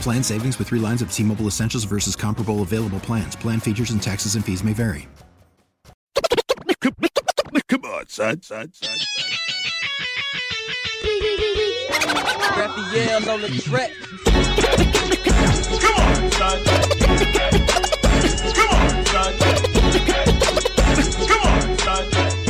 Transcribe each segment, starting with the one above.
Plan savings with three lines of T Mobile Essentials versus comparable available plans. Plan features and taxes and fees may vary. Come on, son, son, son, son. Raphael's on the track. Come on, son. Come on, son. Come on, son.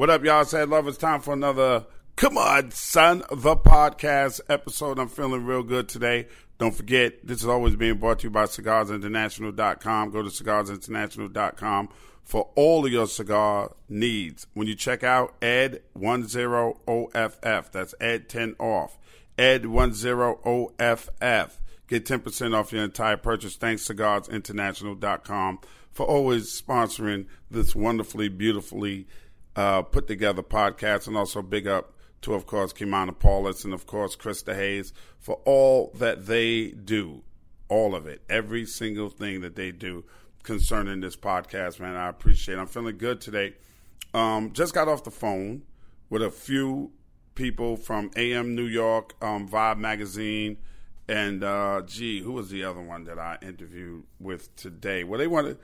What up, y'all? Sad love. It's time for another Come On, Son, the podcast episode. I'm feeling real good today. Don't forget, this is always being brought to you by cigarsinternational.com. Go to cigarsinternational.com for all of your cigar needs. When you check out Ed10OFF, that's Ed10 off. Ed10OFF. Get 10% off your entire purchase. Thanks, cigarsinternational.com, for always sponsoring this wonderfully, beautifully uh, put together podcasts, And also big up to, of course, Kimana Paulus and, of course, Krista Hayes for all that they do. All of it. Every single thing that they do concerning this podcast, man. I appreciate it. I'm feeling good today. Um, just got off the phone with a few people from AM New York, um, Vibe Magazine, and uh, gee, who was the other one that I interviewed with today? Well, they wanted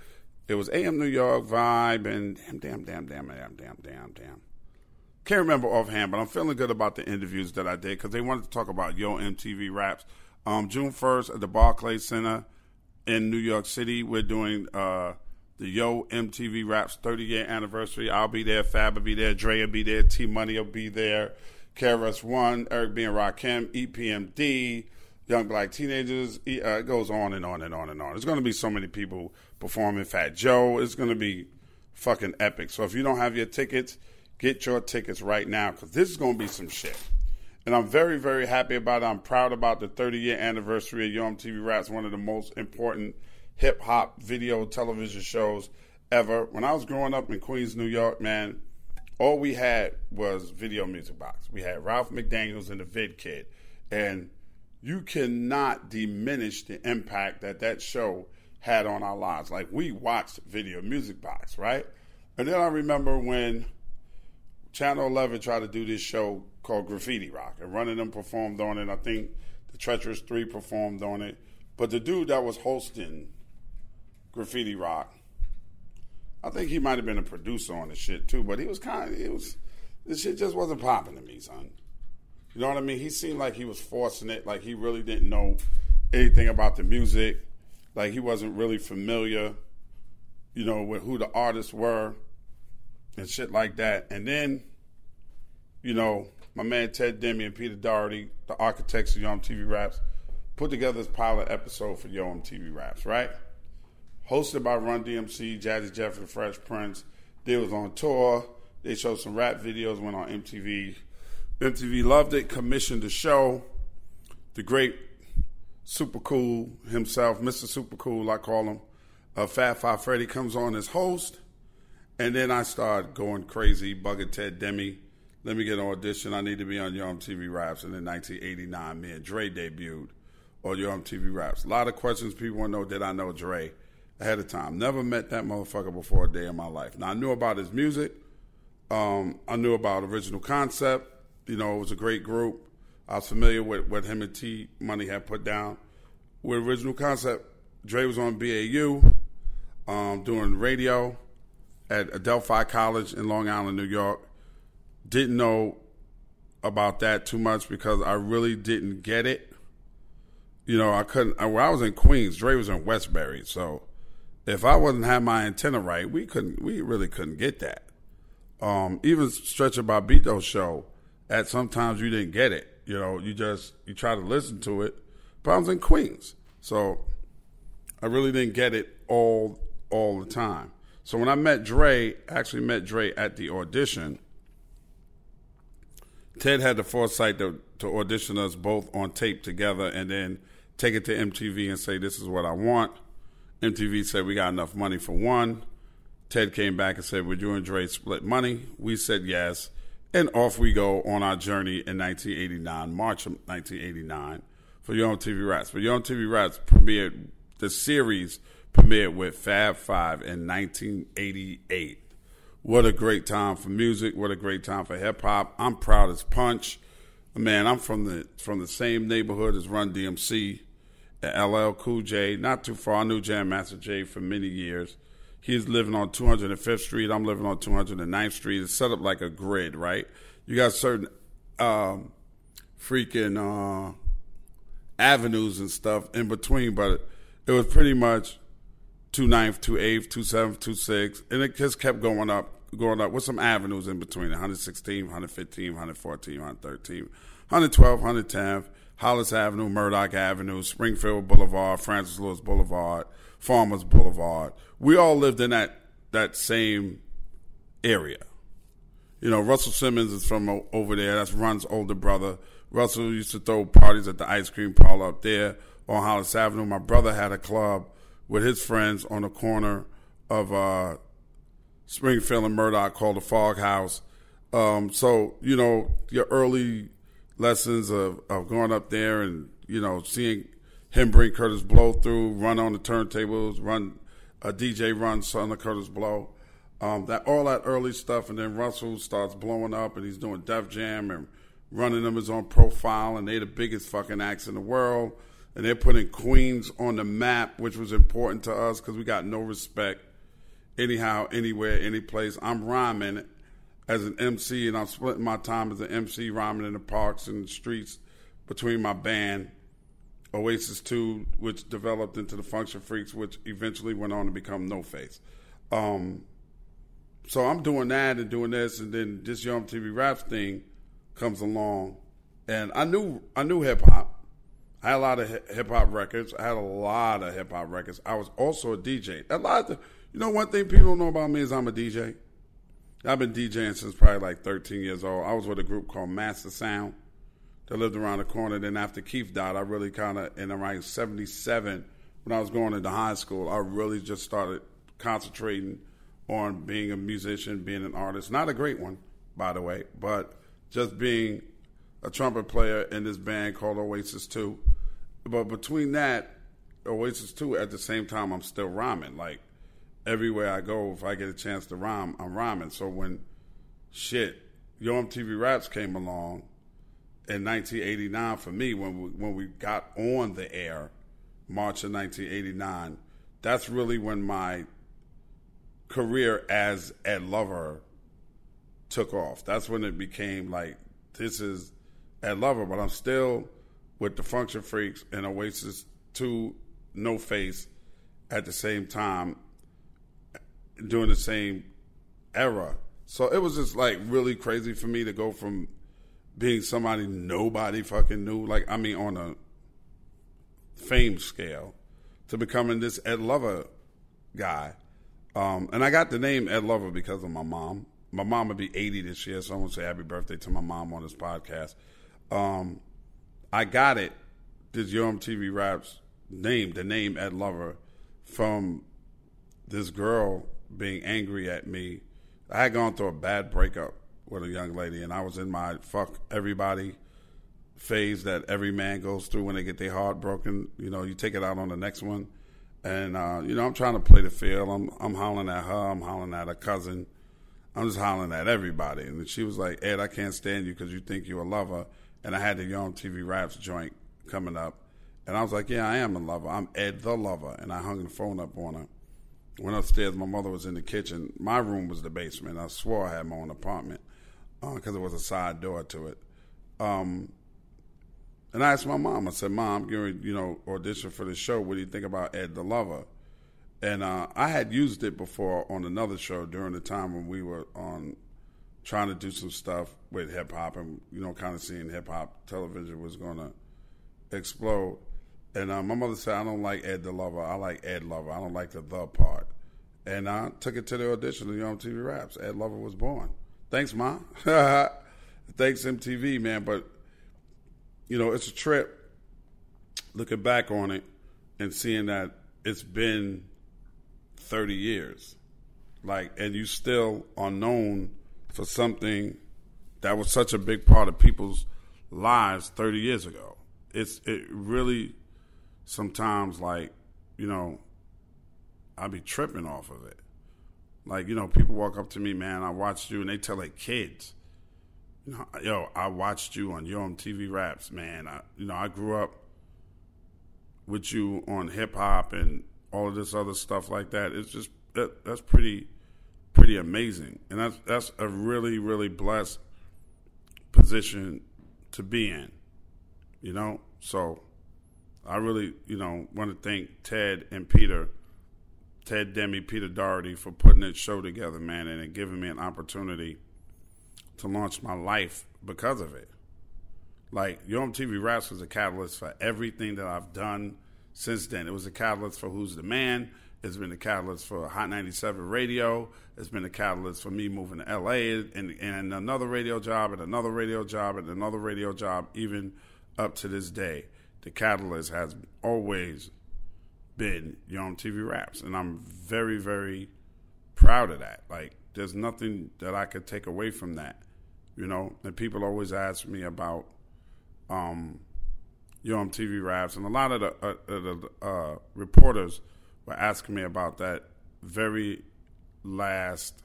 it was AM New York, Vibe, and damn, damn, damn, damn, damn, damn, damn, damn. Can't remember offhand, but I'm feeling good about the interviews that I did because they wanted to talk about Yo MTV Raps. Um, June 1st at the Barclays Center in New York City, we're doing uh, the Yo MTV Raps 30 year anniversary. I'll be there, Fab will be there, Dre will be there, T Money will be there, KRS One, Eric B. and Rakim, EPMD, Young Black Teenagers. Uh, it goes on and on and on and on. There's going to be so many people performing. Fat Joe. It's going to be fucking epic. So if you don't have your tickets, Get your tickets right now because this is going to be some shit. And I'm very, very happy about it. I'm proud about the 30 year anniversary of Yo MTV Raps, one of the most important hip hop video television shows ever. When I was growing up in Queens, New York, man, all we had was Video Music Box. We had Ralph McDaniels and the Vid Kid. And you cannot diminish the impact that that show had on our lives. Like, we watched Video Music Box, right? And then I remember when Channel 11 tried to do this show called Graffiti Rock, and Run DMC performed on it. I think the Treacherous Three performed on it. But the dude that was hosting Graffiti Rock, I think he might have been a producer on the shit too. But he was kind of, it was, this shit just wasn't popping to me, son. You know what I mean? He seemed like he was forcing it, like he really didn't know anything about the music, like he wasn't really familiar, you know, with who the artists were and shit like that. And then, you know, my man Ted Demme and Peter Dougherty, the architects of Yo MTV Raps, put together this pilot episode for Yo MTV Raps, right? Hosted by Run DMC, Jazzy Jeff, and Fresh Prince. They was on tour. They showed some rap videos, went on MTV. MTV loved it, commissioned the show. The great Super Cool himself, Mr. Super Cool, I call him, uh, Fab Five Freddy comes on as host and then I start going crazy, bugging Ted Demme. Let me get an audition. I need to be on Yo MTV Raps. And in 1989, me and Dre debuted on Yo MTV Raps. A lot of questions people want to know did I know Dre ahead of time. Never met that motherfucker before a day in my life. Now, I knew about his music. Um, I knew about Original Concept. You know, it was a great group. I was familiar with what him and T Money had put down. With Original Concept, Dre was on BAU, um, doing radio at Adelphi College in Long Island, New York. Didn't know about that too much because I really didn't get it. You know, I couldn't. When I was in Queens, Dre was in Westbury, so if I wasn't have my antenna right, we couldn't. We really couldn't get that. Um, even Stretch Bobbito show, at sometimes you didn't get it. You know, you just you try to listen to it, but I was in Queens, so I really didn't get it all all the time. So when I met Dre, actually met Dre at the audition. Ted had the foresight to, to audition us both on tape together and then take it to MTV and say, This is what I want. MTV said, We got enough money for one. Ted came back and said, Would you and Dre split money? We said yes. And off we go on our journey in 1989, March of 1989, for Yo MTV Raps. But Yo MTV Raps premiered, the series premiered with Fab Five in 1988. What a great time for music. What a great time for hip hop. I'm proud as punch. Man, I'm from the from the same neighborhood as Run DMC, LL Cool J. Not too far. I knew Jam Master Jay for many years. He's living on 205th Street. I'm living on 209th Street. It's set up like a grid, right? You got certain um, freaking uh, avenues and stuff in between, but it was pretty much two ninth, two eighth, two seventh, two sixth, and it just kept going up, going up with some avenues in between 116, 115, 114, 113, 112, 110, Hollis Avenue, Murdoch Avenue, Springfield Boulevard, Francis Lewis Boulevard, Farmers Boulevard. We all lived in that that same area. You know, Russell Simmons is from over there. That's Run's older brother. Russell used to throw parties at the ice cream parlor up there on Hollis Avenue. My brother had a club with his friends on the corner of uh, Springfield and Murdoch called the Fog House. Um, so, you know, your early lessons of, of going up there and, you know, seeing him bring Kurtis Blow through, run on the turntables, run a DJ run son of Kurtis Blow. Um, that all that early stuff, and then Russell starts blowing up, and he's doing Def Jam and running them his own profile, and they're the biggest fucking acts in the world, and they're putting Queens on the map, which was important to us because we got no respect, anyhow, anywhere, any place. I'm rhyming as an MC, and I'm splitting my time as an MC, rhyming in the parks and the streets between my band Oasis 2, which developed into the Function Freaks, which eventually went on to become No Face. Um, so I'm doing that and doing this, and then this Yo MTV Raps thing comes along, and I knew I knew hip hop. I had a lot of hip hop records. I had a lot of hip hop records. I was also a DJ. A lot of, you know, one thing people don't know about me is I'm a DJ. I've been DJing since probably like 13 years old. I was with a group called Master Sound that lived around the corner. Then after Keith died, I really kind of in around '77 when I was going into high school, I really just started concentrating on being a musician, being an artist. Not a great one, by the way, but just being a trumpet player in this band called Oasis Two. But between that, Oasis Two, at the same time, I'm still rhyming. Like everywhere I go, if I get a chance to rhyme, I'm rhyming. So when shit, Yo MTV Raps came along in 1989 for me when we, when we got on the air, March of 1989. That's really when my career as Ed Lover took off. That's when it became like this is Ed Lover, but I'm still with the Function Freaks and Oasis 2 No Face at the same time during the same era. So it was just like really crazy for me to go from being somebody nobody fucking knew, like I mean on a fame scale, to becoming this Ed Lover guy. Um, and I got the name Ed Lover because of my mom. My mom would be 80 this year, so I want to say happy birthday to my mom on this podcast. Um, I got it, this Yo MTV Raps name, the name Ed Lover, from this girl being angry at me. I had gone through a bad breakup with a young lady, and I was in my fuck everybody phase that every man goes through when they get their heart broken. You know, you take it out on the next one, and uh, you know, I'm trying to play the field. I'm I'm hollering at her. I'm hollering at her cousin. I'm just hollering at everybody. And she was like, Ed, I can't stand you because you think you're a lover. And I had the Yo MTV Raps joint coming up. And I was like, yeah, I am a lover. I'm Ed the lover. And I hung the phone up on her. Went upstairs. My mother was in the kitchen. My room was the basement. I swore I had my own apartment because uh, there was a side door to it. Um, and I asked my mom. I said, "Mom, I'm you know audition for the show. What do you think about Ed the Lover?" And uh, I had used it before on another show during the time when we were on trying to do some stuff with hip hop and you know kind of seeing hip hop television was going to explode. And uh, my mother said, "I don't like Ed the Lover. I like Ed Lover. I don't like the the part." And I took it to the audition of Yo MTV Raps. Ed Lover was born. Thanks, Ma. Thanks, MTV, man. But you know, it's a trip looking back on it and seeing that it's been 30 years. Like, and you still are known for something that was such a big part of people's lives 30 years ago. It's, it really sometimes like, you know, I'd be tripping off of it. Like, you know, people walk up to me, man, I watched you, and they tell their kids, you know, yo, I watched you on Yo MTV Raps, man. I, you know, I grew up with you on hip hop and all of this other stuff like that. It's just that, that's pretty pretty amazing, and that's that's a really really blessed position to be in. You know, so I really you know want to thank Ted and Peter. Ted Demme, Peter Dougherty for putting that show together, man, and giving me an opportunity to launch my life because of it. Like Yo MTV Raps was a catalyst for everything that I've done since then. It was a catalyst for Who's the Man. It's been a catalyst for Hot 97 Radio. It's been a catalyst for me moving to LA and, and another radio job and another radio job and another radio job, even up to this day. The catalyst has always been Yo MTV Raps. And I'm very, very proud of that. Like, there's nothing that I could take away from that, you know? And people always ask me about, um, Yo MTV Raps, and a lot of the, uh, the uh, reporters were asking me about that very last,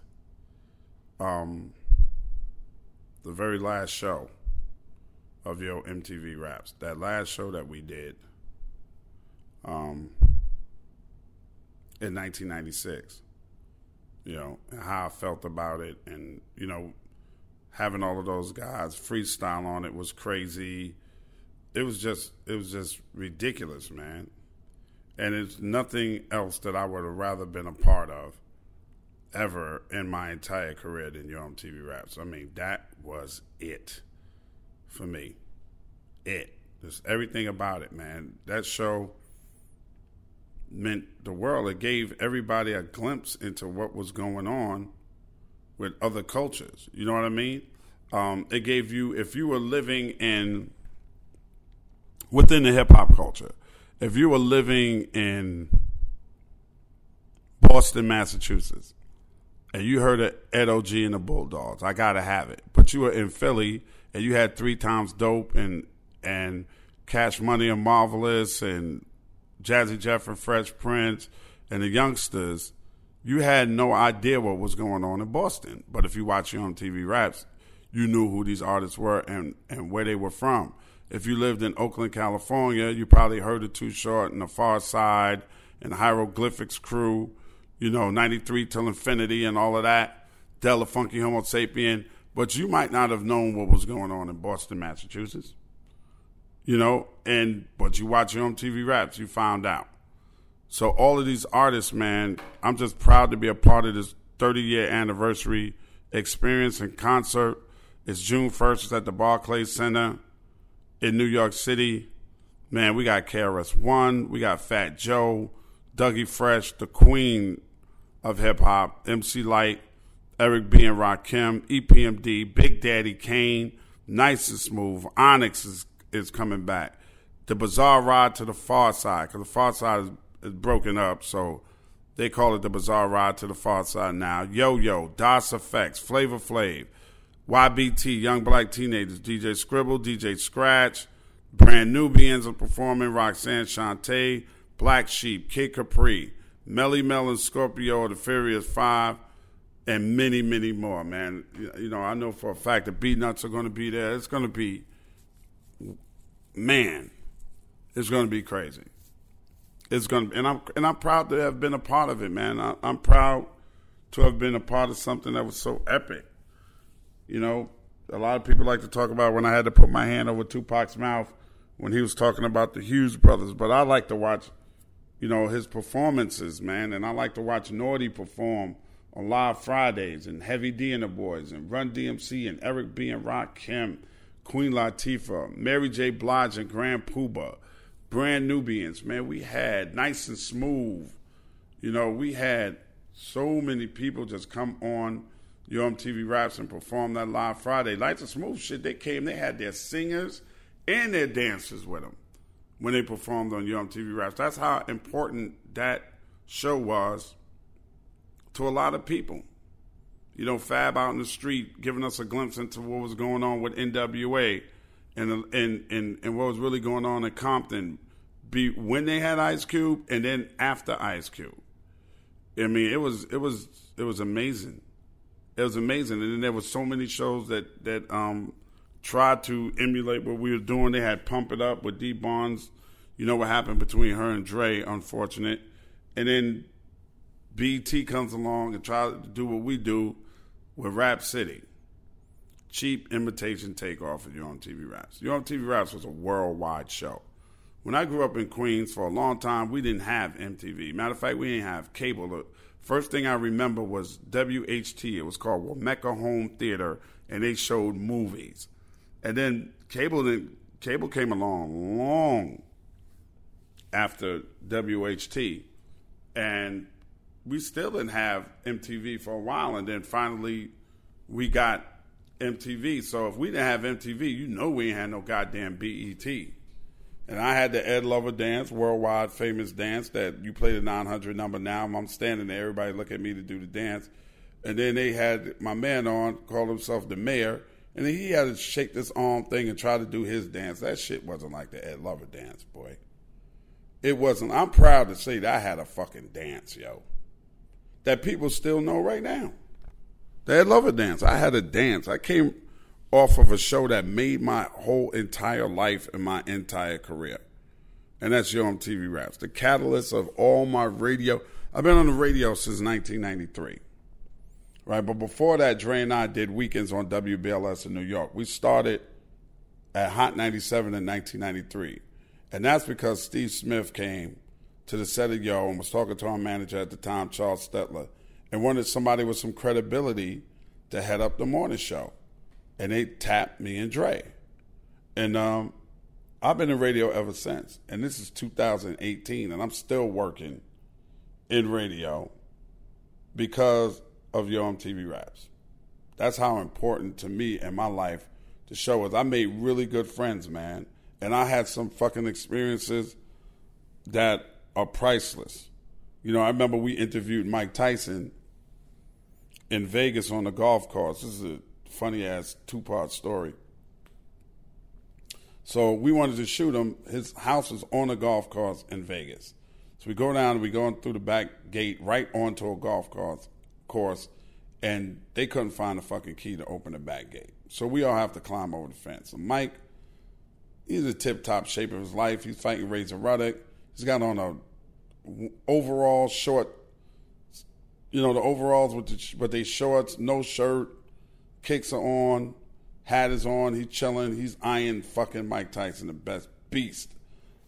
um, the very last show of Yo MTV Raps. That last show that we did, um, in 1996. You know, how I felt about it, and you know, having all of those guys freestyle on it was crazy it was just it was just ridiculous, man. And it's nothing else that I would have rather been a part of ever in my entire career than Yo MTV Raps. I mean, that was it for me. It. Just everything about it, man. That show meant the world. It gave everybody a glimpse into what was going on with other cultures. You know what I mean? Um, it gave you, if you were living in within the hip hop culture. If you were living in Boston, Massachusetts, and you heard of Ed O.G. and the Bulldogs, I gotta have it. But you were in Philly and you had three times dope and and Cash Money and Marvelous and Jazzy Jeff and Fresh Prince and the youngsters, you had no idea what was going on in Boston. But if you watch Yo MTV Raps, you knew who these artists were and, and where they were from. If you lived in Oakland, California, you probably heard of Too Short and The Pharcyde and Hieroglyphics Crew, you know, 93 Till Infinity and all of that, Del the Funky Homosapien. but you might not have known what was going on in Boston, Massachusetts. You know, and but you watch Yo MTV Raps, you found out. So all of these artists, man, I'm just proud to be a part of this 30 year anniversary experience and concert. It's June 1st. It's at the Barclays Center in New York City. Man, we got KRS One, we got Fat Joe, Dougie Fresh, the queen of hip hop, MC Lyte, Eric B and Rakim, EPMD, Big Daddy Kane, Nice and Smooth, Onyx is is coming back. The Bizarre Ride to the Pharcyde, because the Pharcyde is, is broken up, so they call it the Bizarre Ride to the Pharcyde now. Yo Yo, Das EFX, Flavor Flav, YBT, Young Black Teenagers, DJ Scribble, DJ Scratch, Brand Nubians are performing, Roxanne Shante, Black Sheep, Kid Capri, Melle Mel and Scorpio, The Furious Five, and many, many more, man. You know, I know for a fact that B Beatnuts are going to be there. It's going to be, man, it's going to be crazy. It's going to, and I'm and I'm proud to have been a part of it, man. I, I'm proud to have been a part of something that was so epic. You know, a lot of people like to talk about when I had to put my hand over Tupac's mouth when he was talking about the Hughes brothers, but I like to watch, you know, his performances, man, and I like to watch Naughty perform on Live Fridays and Heavy D and the Boys and Run DMC and Eric B and Rakim, Queen Latifah, Mary J. Blige and Grand Puba, Brand Nubians, man, we had Nice and Smooth, you know, we had so many people just come on Yo MTV Raps and perform that live Friday. Lights and Smooth shit, they came, they had their singers and their dancers with them when they performed on Yo MTV Raps. That's how important that show was to a lot of people. You know, Fab out in the street giving us a glimpse into what was going on with NWA and and and, and what was really going on in Compton be when they had Ice Cube and then after Ice Cube. I mean, it was it was it was amazing it was amazing. And then there were so many shows that that um, tried to emulate what we were doing. They had Pump It Up with Dee Barnes. You know what happened between her and Dre, unfortunate. And then BET comes along and tries to do what we do with Rap City. Cheap imitation takeoff of Yo MTV Raps. Yo MTV Raps was a worldwide show. When I grew up in Queens for a long time, we didn't have MTV. Matter of fact, we didn't have cable. The First thing I remember was WHT. It was called Wometco Home Theater, and they showed movies. And then cable then cable came along long after WHT, and we still didn't have MTV for a while. And then finally, we got MTV. So if we didn't have MTV, you know we ain't had no goddamn BET. And I had the Ed Lover dance, worldwide famous dance that you play the 900 number now. I'm standing there, everybody look at me to do the dance. And then they had my man on, called himself the mayor, and he had to shake this arm thing and try to do his dance. That shit wasn't like the Ed Lover dance, boy. It wasn't. I'm proud to say that I had a fucking dance, yo. That people still know right now. The love a dance. I had a dance. I came off of a show that made my whole entire life and my entire career. And that's Yo MTV Raps, the catalyst of all my radio. I've been on the radio since 1993. Right, but before that, Dre and I did weekends on WBLS in New York. We started at Hot 97 in 1993. And that's because Steve Smith came to the set of Yo and was talking to our manager at the time, Charles Stettler, and wanted somebody with some credibility to head up the morning show and they tapped me and Dre. And um, I've been in radio ever since. And this is 2018, and I'm still working in radio because of Yo MTV Raps. That's how important to me and my life the show was. I made really good friends, man. And I had some fucking experiences that are priceless. You know, I remember we interviewed Mike Tyson in Vegas on the golf course. This is a funny ass two part story. So we wanted to shoot him. His house was on a golf course in Vegas. So we go down and we go through the back gate right onto a golf course, course, and they couldn't find the fucking key to open the back gate. So we all have to climb over the fence. So Mike, he's a tip top shape of his life. He's fighting Razor Ruddock. He's got on a overall short, you know, the overalls with the, with they shorts, no shirt, kicks are on, hat is on, he's chilling, he's eyeing fucking Mike Tyson, the best beast.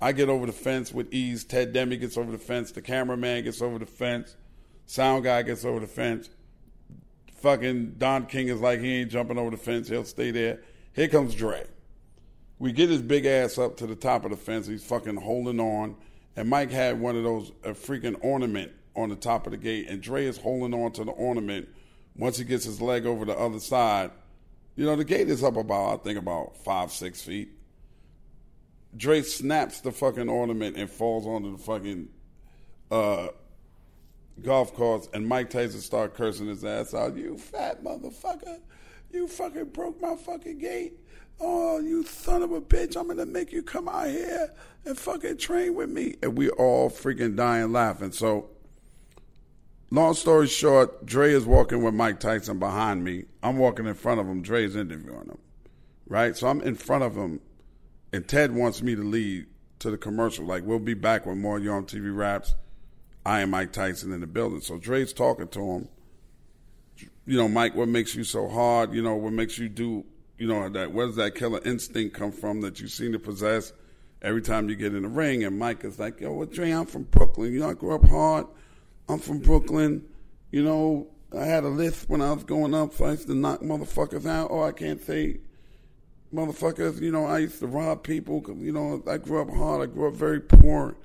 I get over the fence with ease. Ted Demme gets over the fence. The cameraman gets over the fence. Sound guy gets over the fence. Fucking Don King is like he ain't jumping over the fence. He'll stay there. Here comes Dre. We get his big ass up to the top of the fence. He's fucking holding on. And Mike had one of those a freaking ornament on the top of the gate, and Dre is holding on to the ornament once he gets his leg over the other side, you know, the gate is up about, I think, about five, six feet. Dre snaps the fucking ornament and falls onto the fucking uh, golf course, and Mike Tyson start cursing his ass out. You fat motherfucker! You fucking broke my fucking gate! Oh, you son of a bitch! I'm gonna make you come out here and fucking train with me. And we all freaking dying laughing. So Long story short, Dre is walking with Mike Tyson behind me. I'm walking in front of him. Dre's interviewing him. Right? So I'm in front of him, and Ted wants me to lead to the commercial. Like, we'll be back with more Yo MTV Raps. I am Mike Tyson in the building. So Dre's talking to him. You know, Mike, what makes you so hard? You know, what makes you do you know that where does that killer instinct come from that you seem to possess every time you get in the ring? And Mike is like, yo, what Dre? I'm from Brooklyn. You know, I grew up hard. I'm from Brooklyn. You know, I had a list when I was going up, so I used to knock motherfuckers out. Oh, I can't say motherfuckers. You know, I used to rob people. 'cause, you know, I grew up hard. I grew up very poor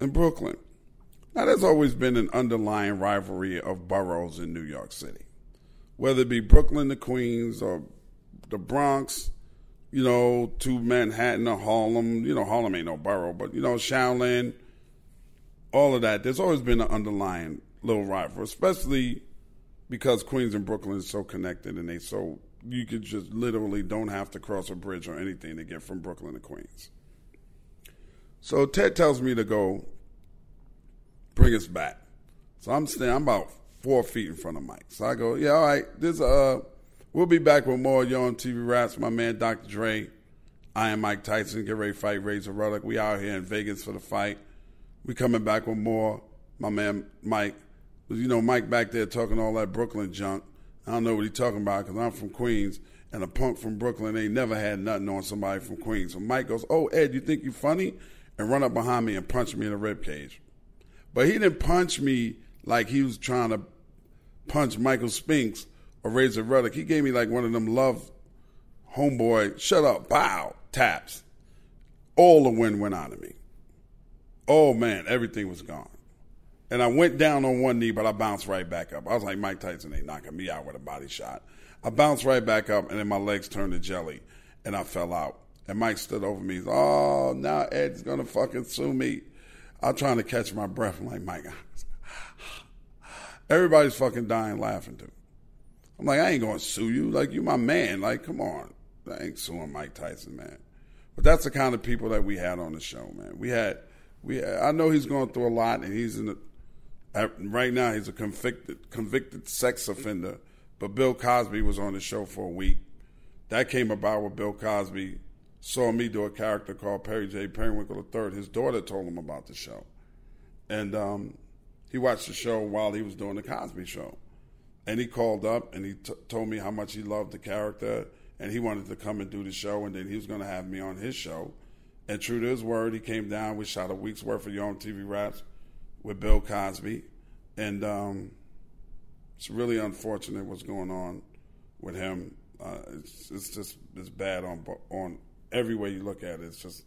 in Brooklyn. Now, there's always been an underlying rivalry of boroughs in New York City, whether it be Brooklyn to Queens or the Bronx, you know, to Manhattan or Harlem. You know, Harlem ain't no borough, but, you know, Shaolin, all of that. There's always been an underlying little rivalry, especially because Queens and Brooklyn is so connected and they so, you could just literally don't have to cross a bridge or anything to get from Brooklyn to Queens. So Ted tells me to go bring us back. So I'm standing, I'm about four feet in front of Mike. So I go, yeah, all right, this, uh, we'll be back with more Yo MTV Raps. My man, Dr. Dre. I am Mike Tyson. Get ready to fight Razor Ruddock. We out here in Vegas for the fight. We coming back with more. My man, Mike. You know, Mike back there talking all that Brooklyn junk. I don't know what he's talking about because I'm from Queens and a punk from Brooklyn ain't never had nothing on somebody from Queens. So Mike goes, oh, Ed, you think you funny? And run up behind me and punch me in the rib cage. But he didn't punch me like he was trying to punch Michael Spinks or Razor Ruddock. He gave me like one of them love homeboy, shut up, bow, taps. All the wind went out of me. Oh man, everything was gone. And I went down on one knee, but I bounced right back up. I was like, Mike Tyson ain't knocking me out with a body shot. I bounced right back up, and then my legs turned to jelly, and I fell out. And Mike stood over me. He's, oh, now Ed's gonna fucking sue me. I'm trying to catch my breath. I'm like, Mike, everybody's fucking dying laughing, dude. I'm like, I ain't gonna sue you. Like, you my man. Like, come on. I ain't suing Mike Tyson, man. But that's the kind of people that we had on the show, man. We had, we. I know he's going through a lot, and he's in a, right now he's a convicted convicted sex offender. But Bill Cosby was on the show for a week. That came about with Bill Cosby saw me do a character called Perry J. Periwinkle III. His daughter told him about the show, and um, he watched the show while he was doing the Cosby Show, and he called up and he t- told me how much he loved the character and he wanted to come and do the show, and then he was going to have me on his show. And true to his word, he came down. We shot a week's worth of Yo MTV Raps with Bill Cosby, and um, it's really unfortunate what's going on with him. Uh, it's, it's just it's bad on on every way you look at it. It's just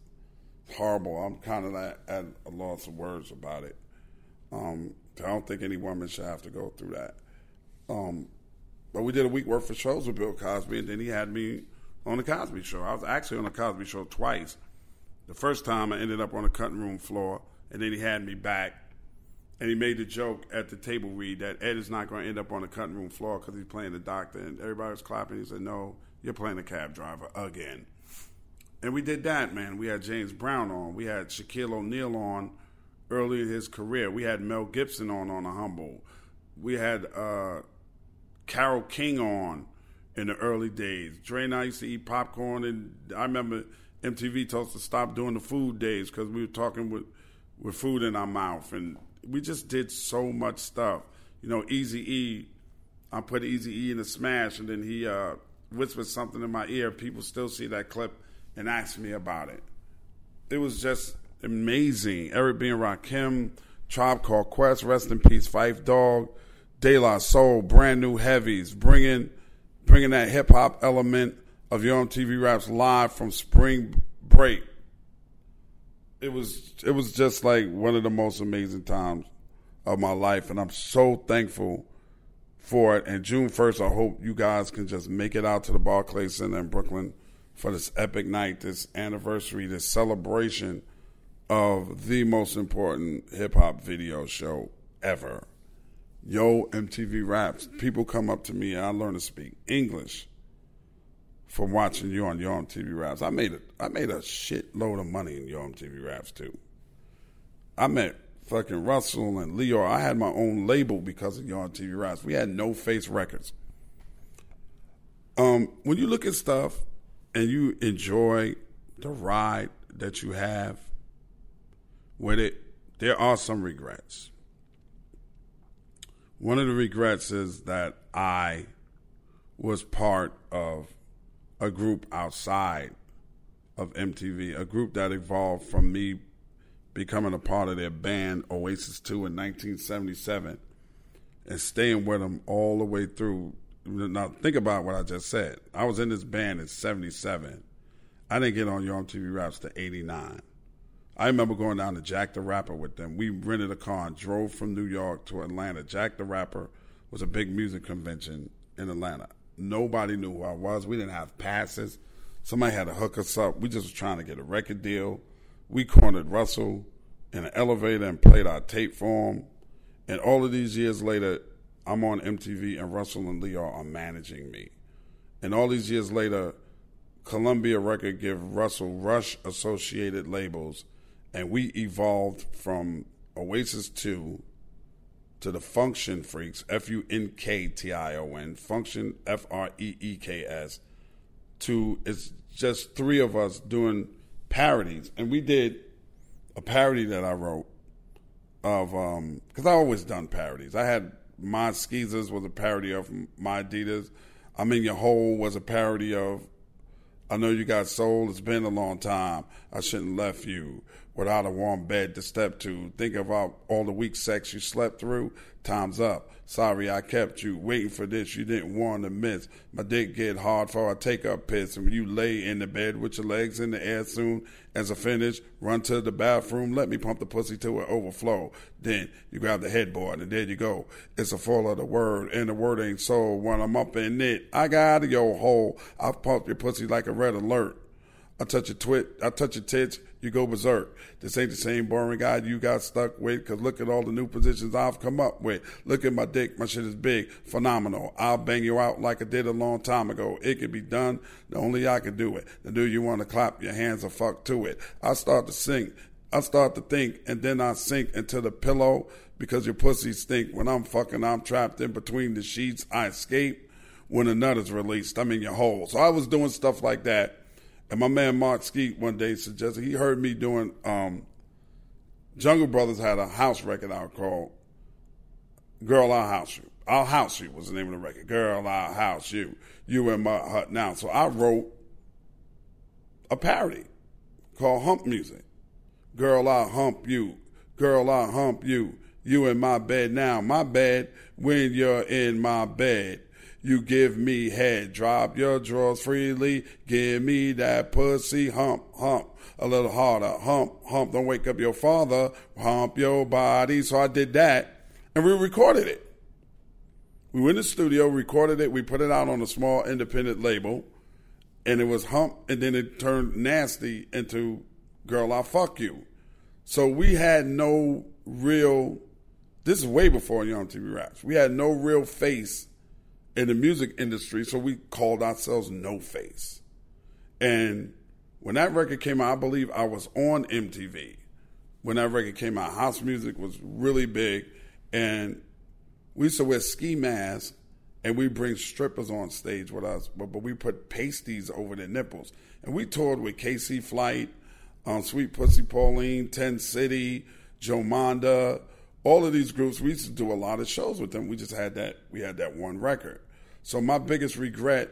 horrible. I'm kind of at, at a loss of words about it. Um, I don't think any woman should have to go through that. Um, but we did a week worth of shows with Bill Cosby, and then he had me on the Cosby Show. I was actually on the Cosby Show twice. The first time I ended up on the cutting room floor, and then he had me back, and he made the joke at the table read that Ed is not going to end up on the cutting room floor because he's playing the doctor, and everybody was clapping. He said, "No, you're playing the cab driver again." And we did that, man. We had James Brown on. We had Shaquille O'Neal on early in his career. We had Mel Gibson on on a humble. We had uh, Carol King on in the early days. Dre and I used to eat popcorn, and I remember MTV told us to stop doing the food days because we were talking with with food in our mouth, and we just did so much stuff. You know, Easy E, I put Easy E in a smash, and then he uh, whispered something in my ear. People still see that clip and ask me about it. It was just amazing. Eric B. and Rakim, Tribe Called Quest, Rest in Peace, Phife Dawg, De La Soul, brand new heavies, bringing bringing that hip hop element of Yo MTV Raps live from spring break. It was it was just like one of the most amazing times of my life, and I'm so thankful for it. And June first, I hope you guys can just make it out to the Barclays Center in Brooklyn for this epic night, this anniversary, this celebration of the most important hip hop video show ever. Yo MTV Raps. People come up to me and I learn to speak English from watching you on Yo MTV Raps. I made a I made a shitload of money in Yo MTV Raps too. I met fucking Russell and Lyor. I had my own label because of Yo MTV Raps. We had no face records. Um, when you look at stuff and you enjoy the ride that you have with it, there are some regrets. One of the regrets is that I was part of a group outside of MTV, a group that evolved from me becoming a part of their band Oasis 2 in 1977 and staying with them all the way through. Now, think about what I just said. I was in this band in 77. I didn't get on Yo MTV Raps to 89. I remember going down to Jack the Rapper with them. We rented a car and drove from New York to Atlanta. Jack the Rapper was a big music convention in Atlanta. Nobody knew who I was. We didn't have passes. Somebody had to hook us up. We just were trying to get a record deal. We cornered Russell in an elevator and played our tape for him. And all of these years later, I'm on MTV and Russell and Lyor are managing me. And all these years later, Columbia Record give Russell Rush associated labels, and we evolved from Oasis 2 to the Function Freaks, F U N K T I O N, Function F R E E K S, to it's just three of us doing parodies. And we did a parody that I wrote of, um, because I always done parodies. I had My Skeezers was a parody of My Adidas. I'm in Your Hole was a parody of I know you got soul. It's been a long time. I shouldn't left you without a warm bed to step to. Think about all the weak sex you slept through. Time's up. Sorry I kept you waiting for this. You didn't want to miss. My dick get hard for I take up piss. And you lay in the bed with your legs in the air soon as I finish, run to the bathroom. Let me pump the pussy to it overflow. Then you grab the headboard and there you go. It's a full of the word and the word ain't so. When I'm up in it, I got out of your hole. I pump your pussy like a red alert. I touch your twit, I touch your tits, you go berserk. This ain't the same boring guy you got stuck with, cause look at all the new positions I've come up with. Look at my dick, my shit is big, phenomenal. I'll bang you out like I did a long time ago. It can be done, The only I can do it. Now do you wanna clap your hands or fuck to it? I start to sing, I start to think, and then I sink into the pillow because your pussy stink. When I'm fucking, I'm trapped in between the sheets. I escape when a nut is released. I'm in your hole. So I was doing stuff like that and my man Mark Skeet one day suggested he heard me doing um, Jungle Brothers had a house record out called Girl I'll House You. I'll House You was the name of the record. Girl I'll House You. You in my hut now. So I wrote a parody called Hump Music. Girl I'll hump you. Girl I'll hump you. You in my bed now. My bed when you're in my bed. You give me head, drop your drawers freely. Give me that pussy hump, hump, a little harder. Hump, hump, don't wake up your father. Hump your body. So I did that and we recorded it. We went to the studio, recorded it, we put it out on a small independent label, and it was hump, and then it turned nasty into girl, I fuck you. So we had no real, this is way before Yo MTV Raps. We had no real face in the music industry, so we called ourselves No Face. And when that record came out, I believe I was on MTV. When that record came out, house music was really big, and we used to wear ski masks, and we bring strippers on stage with us, but, but we put pasties over their nipples, and we toured with KC Flight, um, Sweet Pussy Pauline, Ten City, Joe Manda, all of these groups, we used to do a lot of shows with them. We just had that we had that one record. So my biggest regret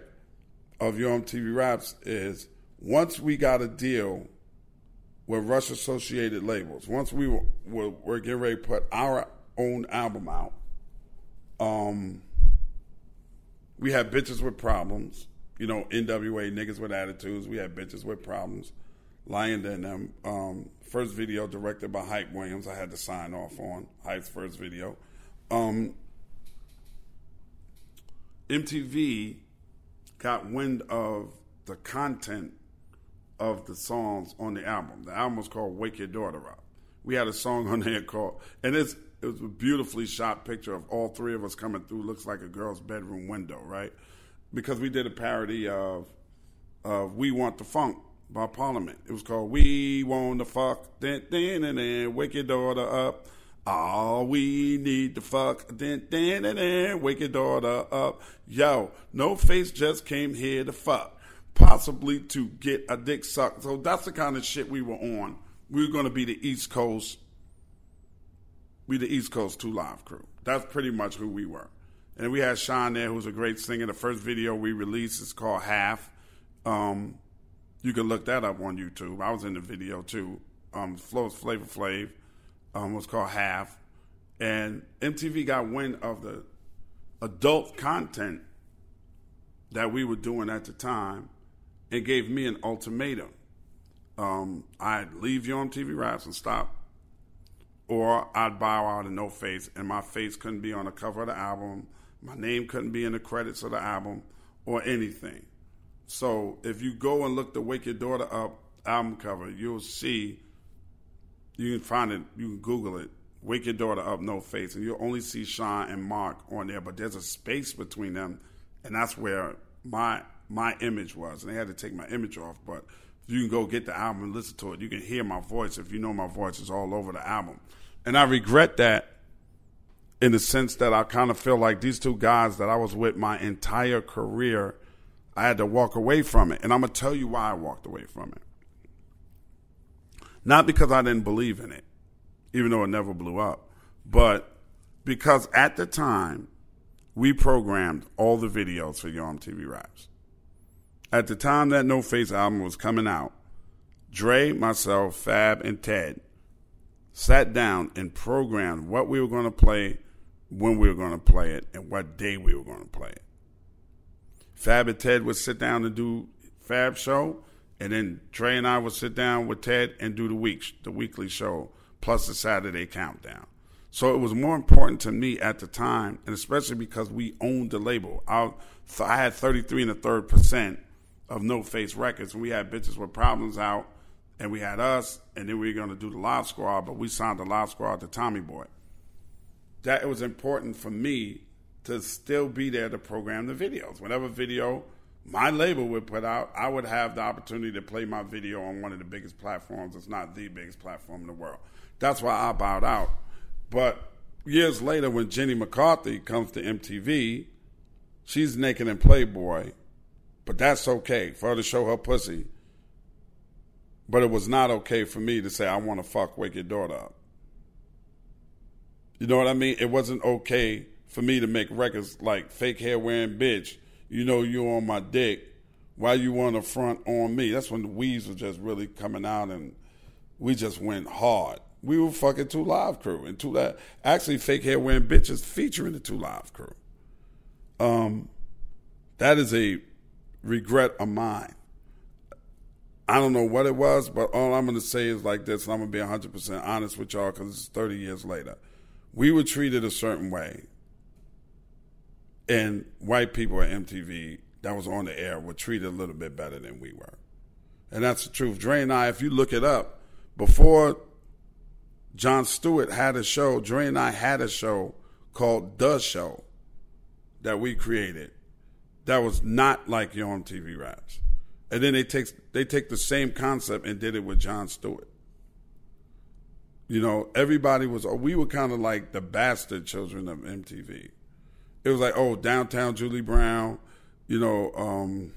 of Yo MTV Raps is once we got a deal with Rush Associated Labels, once we were, were, were getting ready to put our own album out, um, we had bitches with problems. You know, NWA niggas with attitudes. We had bitches with problems. Lyor and them. Um, first video directed by Hype Williams. I had to sign off on Hype's first video. Um, MTV got wind of the content of the songs on the album. The album was called "Wake Your Daughter Up." We had a song on there called, and it's it was a beautifully shot picture of all three of us coming through. Looks like a girl's bedroom window, right? Because we did a parody of of "We Want the Funk" by Parliament. It was called "We Want the Fuck." Then, then, and then, wake your daughter up. All we need to fuck. Then, then, and then, wake your daughter up. Yo, no face just came here to fuck. Possibly to get a dick sucked. So that's the kind of shit we were on. We were going to be the East Coast. We the East Coast Two Live crew. That's pretty much who we were. And we had Sean there, who's a great singer. The first video we released is called Half. Um, you can look that up on YouTube. I was in the video too. Um, Flow Flavor Flav um, was called Half, and MTV got wind of the adult content that we were doing at the time, and gave me an ultimatum. Um, I'd leave Yo MTV Raps and stop, or I'd bow out of no face, and my face couldn't be on the cover of the album, my name couldn't be in the credits of the album, or anything. So if you go and look the Wake Your Daughter Up album cover, you'll see. You can find it. You can Google it. Wake Your Daughter Up, no face, and you'll only see Sean and Mark on there. But there's a space between them, and that's where my my image was. And they had to take my image off. But you can go get the album and listen to it. You can hear my voice if you know my voice is all over the album. And I regret that in the sense that I kind of feel like these two guys that I was with my entire career I had to walk away from it. And I'm going to tell you why I walked away from it. Not because I didn't believe in it, even though it never blew up, but because at the time, we programmed all the videos for Yo MTV Raps. At the time that No Face album was coming out, Dre, myself, Fab, and Ted sat down and programmed what we were going to play, when we were going to play it, and what day we were going to play it. Fab and Ted would sit down and do Fab show, and then Dre and I would sit down with Ted and do the week the weekly show plus the Saturday countdown. So it was more important to me at the time, and especially because we owned the label. I, I had 33 and a third percent of No Face Records, and we had bitches with problems out, and we had us, and then we were going to do the Live Squad, but we signed the Live Squad to Tommy Boy. That it was important for me to still be there to program the videos. Whatever video my label would put out, I would have the opportunity to play my video on one of the biggest platforms. It's not the biggest platform in the world. That's why I bowed out. But years later, when Jenny McCarthy comes to MTV, she's naked in Playboy, but that's okay for her to show her pussy. But it was not okay for me to say, I want to fuck Wake Your Daughter Up. You know what I mean? It wasn't okay for me to make records like fake hair wearing bitch. You know you on my dick. Why you want to front on me? That's when the weeds were just really coming out and we just went hard. We were fucking 2 Live Crew and two that actually fake hair wearing bitches featuring the 2 Live Crew. Um, that is a regret of mine. I don't know what it was, but all I'm going to say is like this, and I'm going to be 100% honest with y'all because it's 30 years later. We were treated a certain way and white people at MTV that was on the air were treated a little bit better than we were. And that's the truth. Dre and I, if you look it up, before Jon Stewart had a show, Dre and I had a show called The Show that we created that was not like Yo MTV Raps. And then they take they take the same concept and did it with Jon Stewart. You know, everybody was we were kind of like the bastard children of MTV it was like, oh, downtown Julie Brown, you know, um,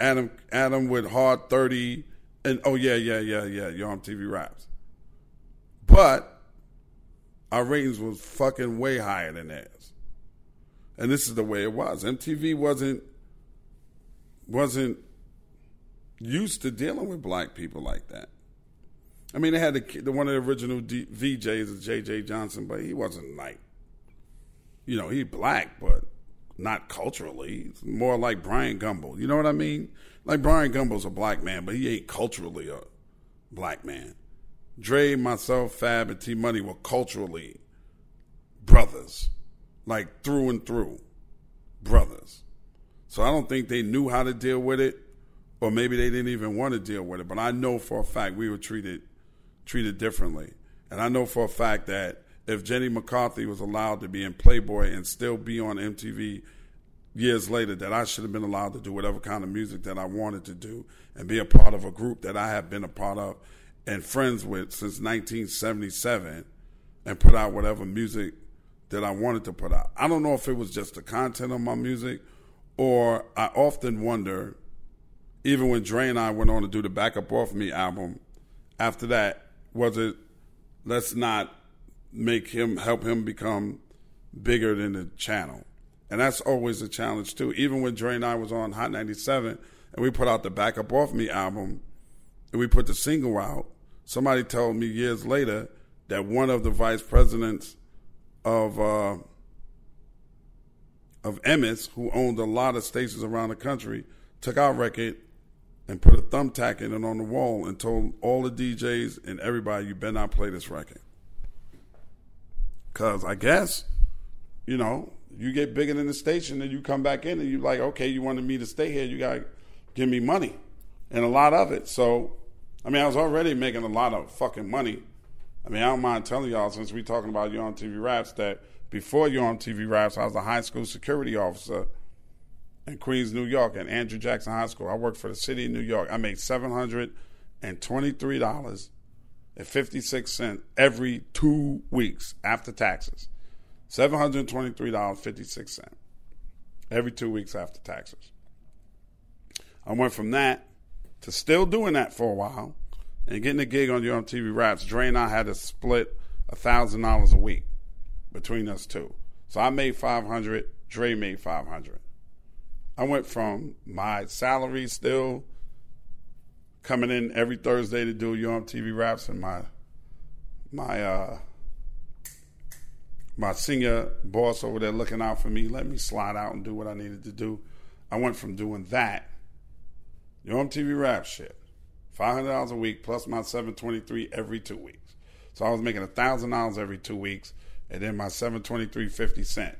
Adam Adam with hard thirty, and oh yeah, yeah, yeah, yeah, Yo MTV Raps. But our ratings was fucking way higher than theirs, and this is the way it was. MTV wasn't wasn't used to dealing with black people like that. I mean, they had the, the one of the original D, VJs is J.J. Johnson, but he wasn't like you know, he's black, but not culturally. More like Bryant Gumbel. You know what I mean? Like Bryant Gumbel's a black man, but he ain't culturally a black man. Dre, myself, Fab, and T Money were culturally brothers, like through and through, brothers. So I don't think they knew how to deal with it, or maybe they didn't even want to deal with it. But I know for a fact we were treated treated differently, and I know for a fact that if Jenny McCarthy was allowed to be in Playboy and still be on MTV years later, that I should have been allowed to do whatever kind of music that I wanted to do and be a part of a group that I have been a part of and friends with since 1977 and put out whatever music that I wanted to put out. I don't know if it was just the content of my music or I often wonder, even when Dre and I went on to do the Back Up Off Me album, after that, was it, let's not make him help him become bigger than the channel. And that's always a challenge too. Even when Dre and I was on Hot 97, and we put out the Back Up Off Me album, and we put the single out. Somebody told me years later that one of the vice presidents of uh, of Emmis, who owned a lot of stations around the country, took our record and put a thumbtack in it on the wall and told all the DJs and everybody, you better not play this record. Because I guess, you know, you get bigger than the station and you come back in and you're like, okay, you wanted me to stay here, you got to give me money and a lot of it. So, I mean, I was already making a lot of fucking money. I mean, I don't mind telling y'all since we talking about Yo MTV Raps that before Yo MTV Raps, I was a high school security officer in Queens, New York, at Andrew Jackson High School. I worked for the city of New York. I made seven hundred and twenty-three dollars and fifty-six cents every two weeks after taxes. Seven hundred twenty-three dollars fifty-six cents every two weeks after taxes. I went from that to still doing that for a while and getting a gig on Yo MTV Raps. Dre and I had to split thousand dollars a week between us two. So I made five hundred. Dre made five hundred. I went from my salary still coming in every Thursday to do Yo MTV Raps and my my uh my senior boss over there looking out for me, let me slide out and do what I needed to do. I went from doing that, Yo MTV Rap shit, five hundred dollars a week plus my seven twenty three every two weeks. So I was making thousand dollars every two weeks, and then my seven twenty three fifty cent,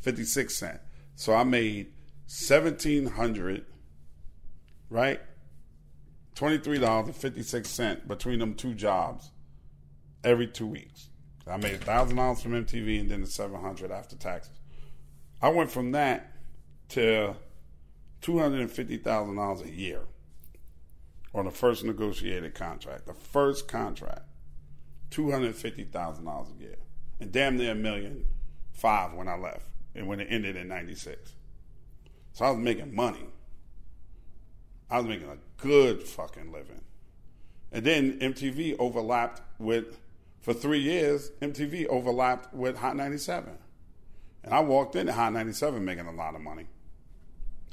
fifty six cent. So I made seventeen hundred, right? Twenty three dollars and fifty six cent between them two jobs every two weeks. I made thousand dollars from MTV and then the seven hundred after taxes. I went from that to two hundred and fifty thousand dollars a year on the first negotiated contract. The first contract, two hundred fifty thousand dollars a year, and damn near a million five when I left and when it ended in ninety six. So I was making money. I was making a good fucking living. And then MTV overlapped with, for three years, MTV overlapped with Hot 97. And I walked into Hot 97 making a lot of money.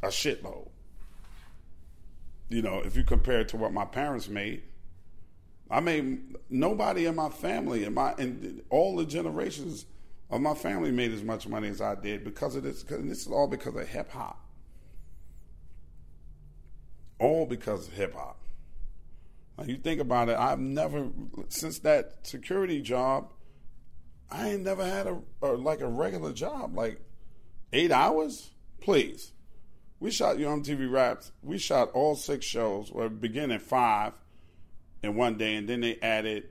A shitload. You know, if you compare it to what my parents made, I made nobody in my family and my and all the generations of my family made as much money as I did because of this. And this is all because of hip hop all because of hip hop. Now you think about it, I've never since that security job, I ain't never had a, like a regular job like eight hours. Please, we shot Yo MTV Raps. We shot all six shows. Well, beginning at five in one day, and then they added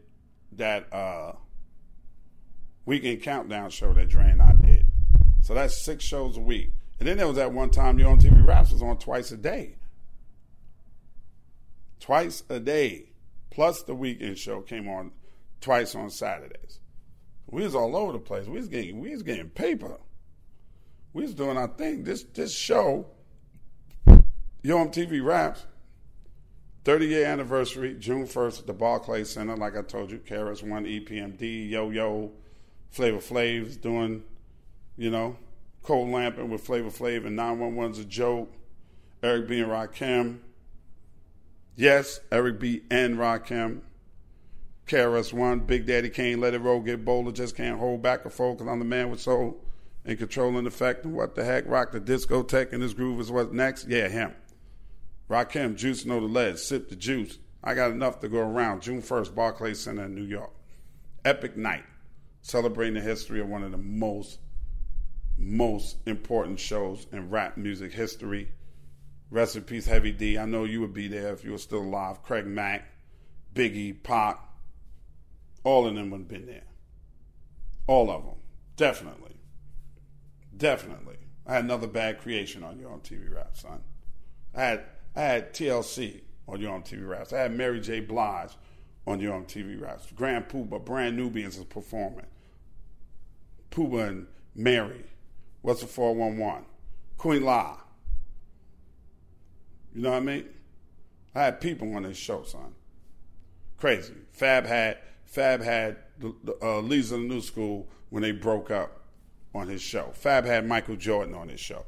that uh, weekend countdown show that Dre and I did. So that's six shows a week. And then there was that one time Yo MTV Raps was on twice a day twice a day, plus the weekend show came on twice on Saturdays. We was all over the place. We was getting we was getting paper. We was doing our thing. This this show, Yo MTV Raps, 30 year anniversary, June 1st at the Barclays Center. Like I told you, KRS One, EPMD, Yo Yo, Flavor Flav's doing, you know, Cold Lamping with Flavor Flav and 911's a joke. Eric B and Rakim, Yes, Eric B. and Rakim. KRS-One, Big Daddy Kane, Let It Roll, Get Bolder, Just Can't Hold Back or Fold, because I'm the man with soul and controlling effect and what the heck, rock the discotheque and this groove is what's next. Yeah, him. Rakim, Juice Know the Lead, Sip the Juice. I got enough to go around. June 1st, Barclays Center in New York. Epic night, celebrating the history of one of the most, most important shows in rap music history Rest in peace, Heavy D. I know you would be there if you were still alive. Craig Mack, Biggie, Pac, all of them would have been there. All of them. Definitely. Definitely. I had another bad creation on Yo MTV Rap, son. I had I had TLC on Yo MTV Raps. I had Mary J. Blige on Yo MTV Raps. Grand Puba, Brand Nubians is performing. Puba and Mary. What's the 411? Queen La. You know what I mean? I had people on this show, son. Crazy. Fab had Fab had uh, Leaders of the New School when they broke up on his show. Fab had Michael Jordan on his show.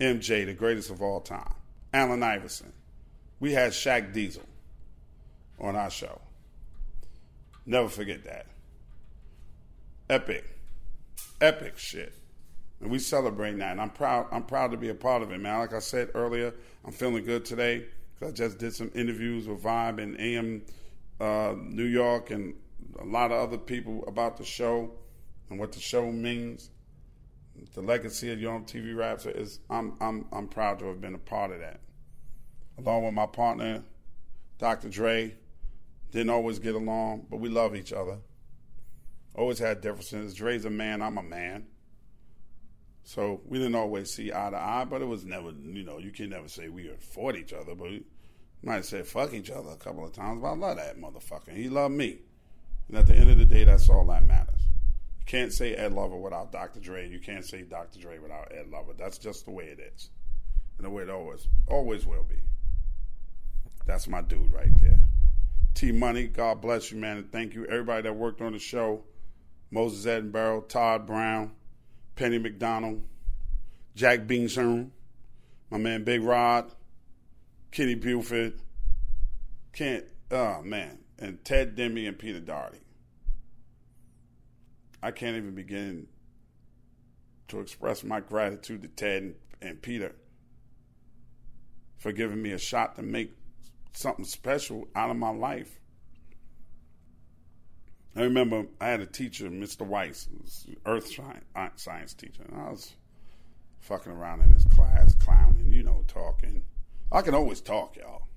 MJ, the greatest of all time. Allen Iverson. We had Shaq Diesel on our show. Never forget that. Epic. Epic shit. And we celebrate that. And I'm proud I'm proud to be a part of it, man. Like I said earlier, I'm feeling good today because I just did some interviews with Vibe and AM uh, New York and a lot of other people about the show and what the show means. The legacy of Yo MTV Raps is I'm I'm I'm proud to have been a part of that. Along with my partner, Dr. Dre, didn't always get along, but we love each other. Always had differences. Dre's a man, I'm a man. So we didn't always see eye to eye, but it was never, you know, you can never say we fought each other, but we might say fuck each other a couple of times. But I love that motherfucker. He loved me. And at the end of the day, that's all that matters. You can't say Ed Lover without Dr. Dre. You can't say Dr. Dre without Ed Lover. That's just the way it is. And the way it always always will be. That's my dude right there. T Money, God bless you, man. And thank you, everybody that worked on the show. Moses Edinburgh, Todd Brown, Penny McDonald, Jack Beansham, my man Big Rod, Kenny Buford, Kent, oh man, and Ted Demme and Peter Dougherty. I can't even begin to express my gratitude to Ted and, and Peter for giving me a shot to make something special out of my life. I remember I had a teacher, Mr. Weiss, earth science teacher, and I was fucking around in his class, clowning, you know, talking. I can always talk, y'all.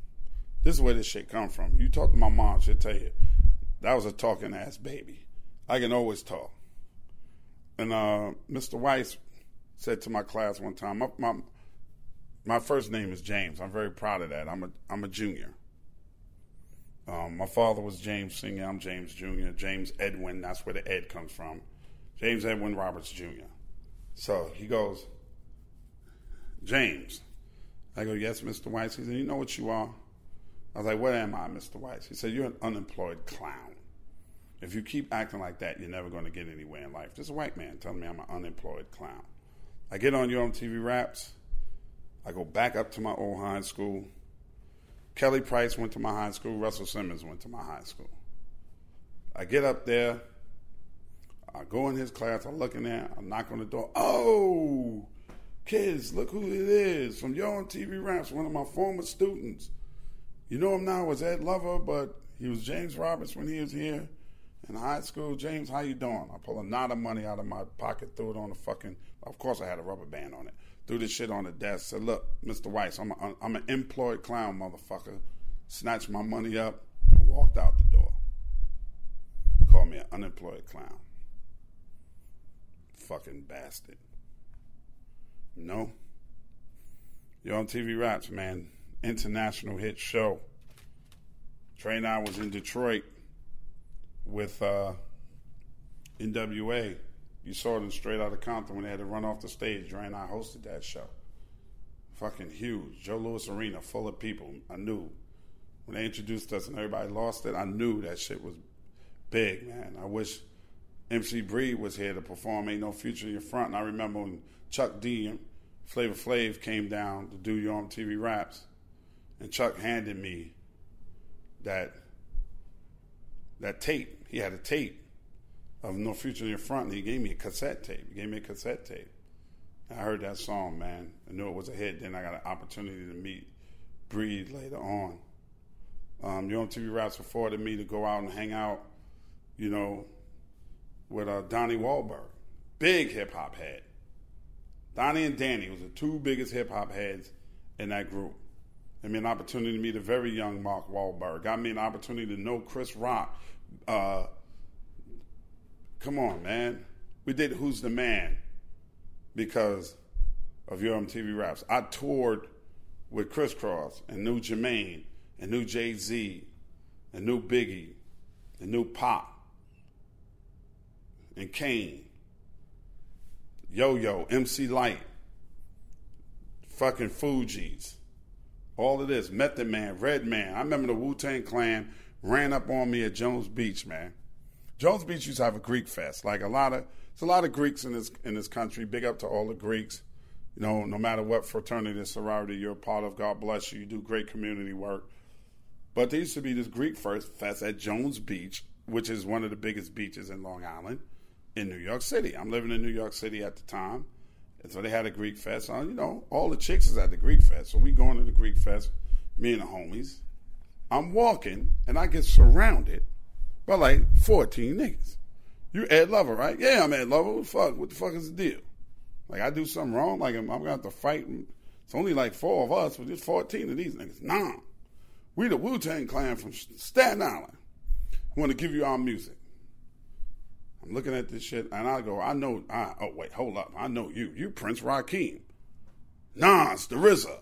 This is where this shit come from. You talk to my mom, she'll tell you that was a talking ass baby. I can always talk. And uh, Mr. Weiss said to my class one time, my, my, my first name is James. I'm very proud of that. I'm a I'm a junior. Um, my father was James Senior. I'm James Junior. James Edwin. That's where the Ed comes from. James Edwin Roberts Jr. So he goes, James. I go, yes, Mr. Weiss. He said, you know what you are? I was like, what am I, Mr. Weiss? He said, you're an unemployed clown. If you keep acting like that, you're never going to get anywhere in life. This white man telling me I'm an unemployed clown. I get on Yo MTV Raps. I go back up to my old high school. Kelly Price went to my high school. Russell Simmons went to my high school. I get up there. I go in his class. I look in there. I knock on the door. Oh, kids, look who it is from Yo MTV Raps, one of my former students. You know him now as Ed Lover, but he was James Roberts when he was here in high school. James, how you doing? I pull a knot of money out of my pocket, threw it on the fucking. Of course, I had a rubber band on it threw this shit on the desk. Said, "Look, Mr. Weiss, I'm a, I'm an employed clown, motherfucker." Snatched my money up, walked out the door. Called me an unemployed clown. Fucking bastard. No. Yo MTV Raps, man. International hit show. Dre and I was in Detroit with uh, NWA you saw them straight out of Compton when they had to run off the stage. Dre and I hosted that show. Fucking huge. Joe Louis Arena full of people. I knew. When they introduced us and everybody lost it, I knew that shit was big, man. I wish MC Breed was here to perform Ain't No Future in Your Front. And I remember when Chuck D and Flavor Flav came down to do Yo MTV Raps, and Chuck handed me that that tape. He had a tape of No Future in Your Front, and he gave me a cassette tape. He gave me a cassette tape. I heard that song, man. I knew it was a hit. Then I got an opportunity to meet Breed later on. Um, Yo MTV Raps afforded me to go out and hang out, you know, with uh, Donnie Wahlberg, big hip hop head. Donnie and Danny was the two biggest hip hop heads in that group. Gave me an opportunity to meet a very young Mark Wahlberg. Got me an opportunity to know Chris Rock, uh, Come on, man. We did Who's the Man because of Yo MTV Raps. I toured with Kris Kross and New Jermaine and New Jay Z and New Biggie and New Pop and Kane, Yo Yo, MC Lyte, fucking Fugees, all of this, Method Man, Redman. I remember the Wu Tang Clan ran up on me at Jones Beach, man. Jones Beach used to have a Greek fest. Like a lot of, it's a lot of Greeks in this in this country. Big up to all the Greeks. You know, no matter what fraternity or sorority you're a part of, God bless you. You do great community work. But there used to be this Greek first fest at Jones Beach, which is one of the biggest beaches in Long Island in New York City. I'm living in New York City at the time. And so they had a Greek fest. Uh, you know, all the chicks is at the Greek fest. So we going to the Greek fest, me and the homies. I'm walking and I get surrounded by like 14 niggas. You Ed Lover, right? Yeah, I'm Ed Lover. What the fuck? What the fuck is the deal? Like I do something wrong? Like I'm, I'm gonna have to fight? It's only like four of us, but there's 14 of these niggas. Nah, we the Wu Tang Clan from Staten Island. We want to give you our music. I'm looking at this shit and I go, I know. I, oh wait, hold up. I know you. You Prince. Nah, it's the RZA.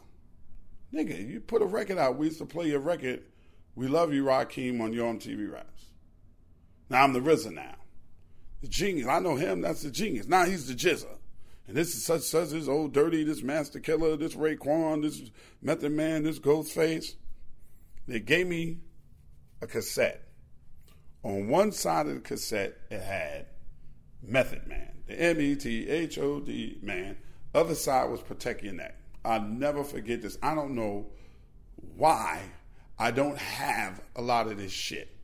Nigga, you put a record out. We used to play your record. We love you, Rakeem, on Yo MTV Raps. Now I'm the RZA now. The genius. I know him. That's the genius. Now he's the GZA. And this is such such this old dirty, this Masta Killa, this Raekwon, this Method Man, this Ghostface. They gave me a cassette. On one side of the cassette, it had Method Man, the M E T H O D man. Other side was Protect Your Neck. I'll never forget this. I don't know why I don't have a lot of this shit,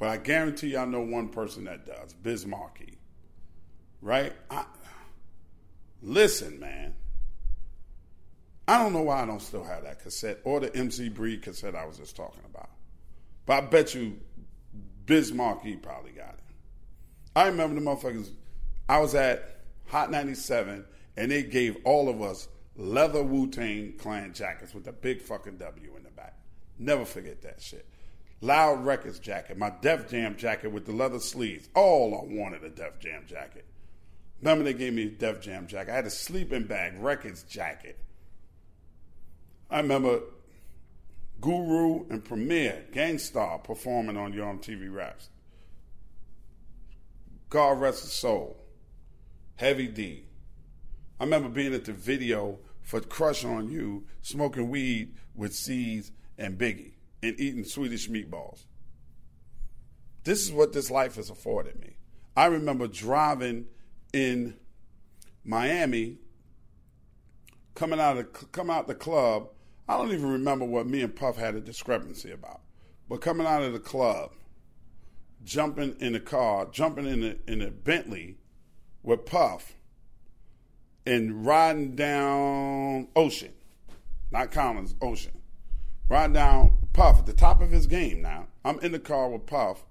but I guarantee you I know one person that does, Biz Markie. Right? I, listen, man. I don't know why I don't still have that cassette or the MC Breed cassette I was just talking about. But I bet you Biz Markie probably got it. I remember the motherfuckers, I was at Hot 97 and they gave all of us leather Wu Tang Clan jackets with a big fucking W in the back. Never forget that shit. Loud Records jacket, my Def Jam jacket with the leather sleeves. All I wanted a Def Jam jacket. Remember they gave me a Def Jam jacket. I had a sleeping bag records jacket. I remember Guru and Premier, Gang Starr performing on Yo MTV Raps. God rest his soul. Heavy D. I remember being at the video for Crush on You, smoking weed with C's and Biggie, and eating Swedish meatballs. This is what this life has afforded me. I remember driving in Miami, coming out of come out the club I don't even remember what me and Puff had a discrepancy about. But coming out of the club, jumping in the car, jumping in the in a Bentley with Puff, and riding down Ocean, not Collins, Ocean, riding now, Puff at the top of his game. Now I'm in the car with Puff,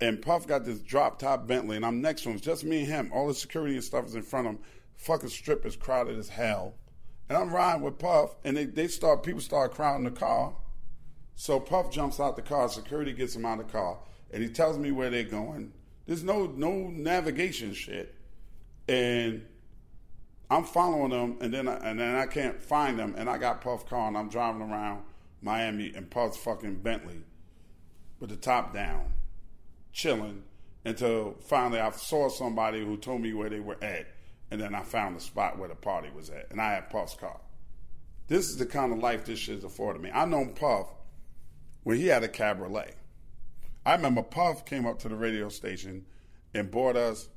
and Puff got this drop top Bentley, and I'm next to him. It's just me and him. All the security and stuff is in front of him. Fucking strip is crowded as hell. And I'm riding with Puff, and they, they start people start crowding the car. So Puff jumps out the car, security gets him out of the car, and he tells me where they're going. There's no no navigation shit. And I'm following them and then I, and then I can't find them and I got Puff car and I'm driving around Miami and Puff's fucking Bentley with the top down, chilling until finally I saw somebody who told me where they were at and then I found the spot where the party was at, and I had Puff's car. This is the kind of life this shit's afforded me. I know Puff when he had a cabriolet. I remember Puff came up to the radio station and bought us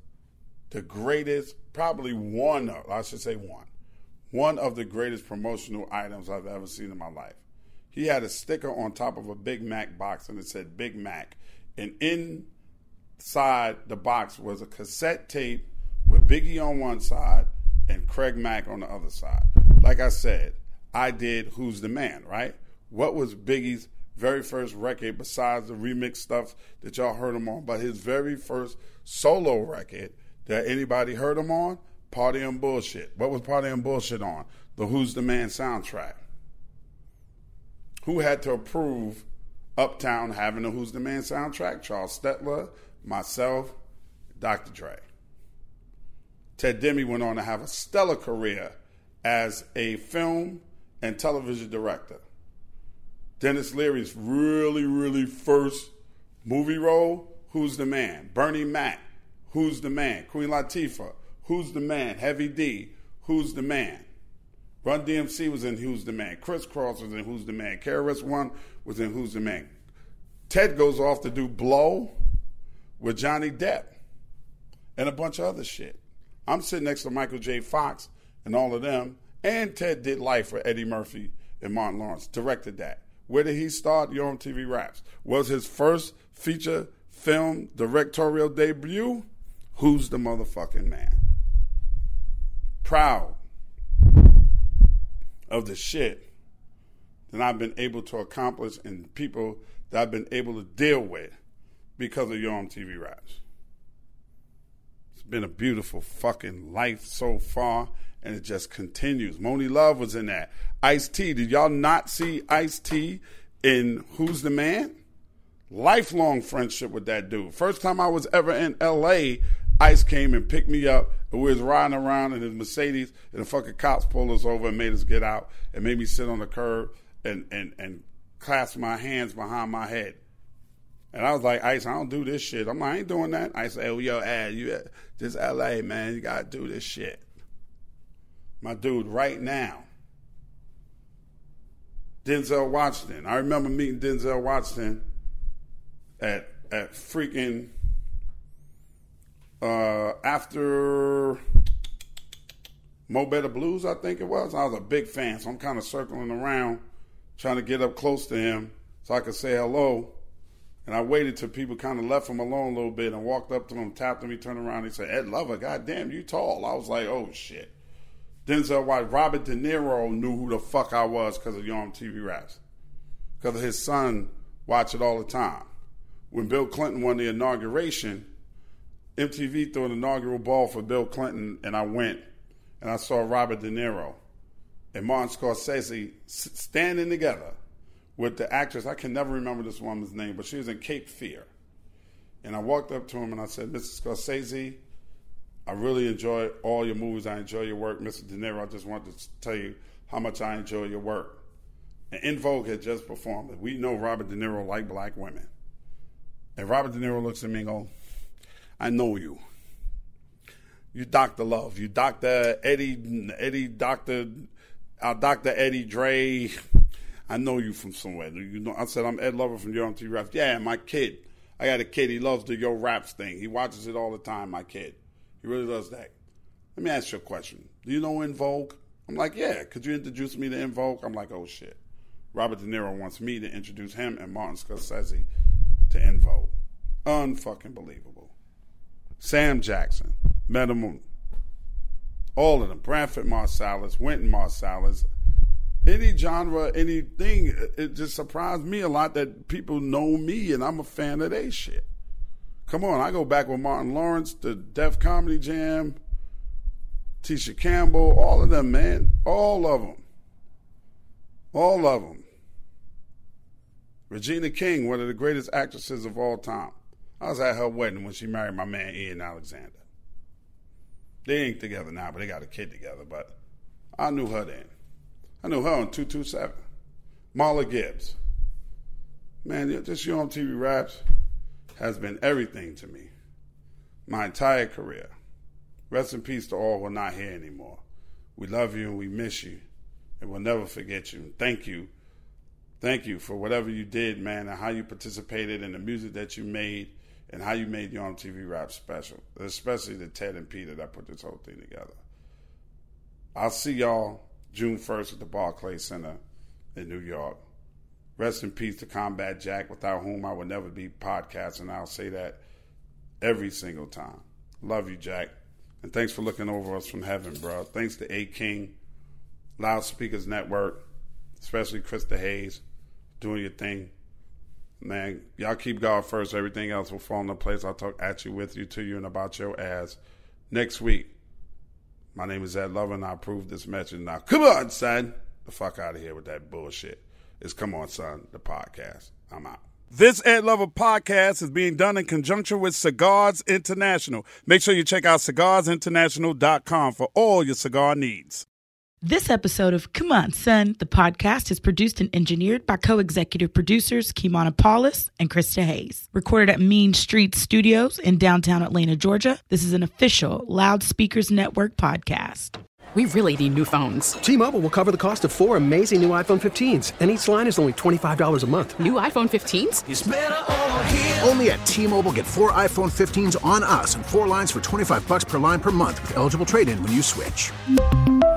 the greatest, probably one of, I should say one, one of the greatest promotional items I've ever seen in my life. He had a sticker on top of a Big Mac box and it said Big Mac. And inside the box was a cassette tape with Biggie on one side and Craig Mack on the other side. Like I said, I did Who's the Man, right? What was Biggie's very first record besides the remix stuff that y'all heard him on? But his very first solo record that anybody heard him on? Party and Bullshit. What was Party and Bullshit on? The Who's the Man soundtrack. Who had to approve Uptown having the Who's the Man soundtrack? Charles Stettler, myself, Dr. Dre. Ted Demme went on to have a stellar career as a film and television director. Denis Leary's really, really first movie role, Who's the Man? Bernie Mac, Who's the Man? Queen Latifah, Who's the Man? Heavy D, Who's the Man? Run DMC was in Who's the Man. Kris Kross was in Who's the Man. KRS One was in Who's the Man. Ted goes off to do Blow with Johnny Depp and a bunch of other shit. I'm sitting next to Michael J. Fox and all of them. And Ted did Life with Eddie Murphy and Martin Lawrence, directed that. Where did he start? Yo MTV Raps. Was his first feature film directorial debut? Who's the motherfucking man? Proud of the shit that I've been able to accomplish and people that I've been able to deal with because of Yo MTV Raps. It's been a beautiful fucking life so far, and it just continues. Monie Love was in that. Ice T, did y'all not see Ice T in Who's the Man? Lifelong friendship with that dude. First time I was ever in LA, Ice came and picked me up, and we was riding around in his Mercedes, and the fucking cops pulled us over and made us get out, and made me sit on the curb and and and clasp my hands behind my head. And I was like, Ice, I don't do this shit. I'm like, I ain't doing that. I say, oh, yo, Ad, you this LA, man, you gotta do this shit. My dude, right now. Denzel Washington. I remember meeting Denzel Washington at at freaking uh, after Mo Better Blues, I think it was. I was a big fan, so I'm kind of circling around, trying to get up close to him so I could say hello. And I waited till people kind of left him alone a little bit and walked up to him, tapped him, he turned around, he said, Ed Lover, goddamn, you tall. I was like, oh shit. Denzel White, Robert De Niro knew who the fuck I was because of Yo TV Raps. Because his son watched it all the time. When Bill Clinton won the inauguration, MTV threw an inaugural ball for Bill Clinton, and I went and I saw Robert De Niro and Martin Scorsese standing together with the actress. I can never remember this woman's name, but she was in Cape Fear. And I walked up to him and I said, Mr. Scorsese, I really enjoy all your movies. I enjoy your work. Mr. De Niro, I just wanted to tell you how much I enjoy your work. And In Vogue had just performed. It. We know Robert De Niro like black women. And Robert De Niro looks at me and goes, I know you. You Dr. Love. You Dr. Eddie, Eddie, Dr. Uh, Dr. Eddie Dre. I know you from somewhere. You know, I said, I'm Ed Lover from Yo MTV Raps. Yeah, my kid. I got a kid. He loves the Yo Raps thing. He watches it all the time, my kid. He really does that. Let me ask you a question. Do you know En Vogue? I'm like, yeah. Could you introduce me to En Vogue? I'm like, oh shit. Robert De Niro wants me to introduce him and Martin Scorsese to En Vogue. Unfucking believable. Sam Jackson, met him, all of them. Branford Marsalis, Wynton Marsalis. Any genre, anything, it just surprised me a lot that people know me and I'm a fan of their shit. Come on, I go back with Martin Lawrence, the Def Comedy Jam, Tisha Campbell, all of them, man. All of them. All of them. Regina King, one of the greatest actresses of all time. I was at her wedding when she married my man Ian Alexander. They ain't together now, but they got a kid together. But I knew her then. I knew her on 227. Marla Gibbs. Man, just Yo TV Raps has been everything to me my entire career. Rest in peace to all who are not here anymore. We love you and we miss you, and we'll never forget you. Thank you. Thank you for whatever you did, man, and how you participated in the music that you made and how you made Yo MTV Rap special, especially the Ted and Peter that put this whole thing together. I'll see y'all June 1st at the Barclays Center in New York. Rest in peace to Combat Jack, without whom I would never be podcasting. I'll say that every single time. Love you, Jack. And thanks for looking over us from heaven, bro. Thanks to A King, Loudspeakers Network, especially Krista Hayes, doing your thing. Man, y'all keep God first. Everything else will fall into place. I'll talk at you, with you, to you, and about your ass next week. My name is Ed Lover, and I approve this message. Now, come on, son. The fuck out of here with that bullshit. It's Come On, Son, the podcast. I'm out. This Ed Lover podcast is being done in conjunction with Cigars International. Make sure you check out cigarsinternational.com for all your cigar needs. This episode of Come On Son, the podcast, is produced and engineered by co executive producers Kimana Paulus and Krista Hayes. Recorded at Mean Street Studios in downtown Atlanta, Georgia, this is an official Loudspeakers Network podcast. We really need new phones. T Mobile will cover the cost of four amazing new iPhone 15s, and each line is only $25 a month. New iPhone 15s? Only at T Mobile get four iPhone 15s on us and four lines for 25 bucks per line per month with eligible trade in when you switch.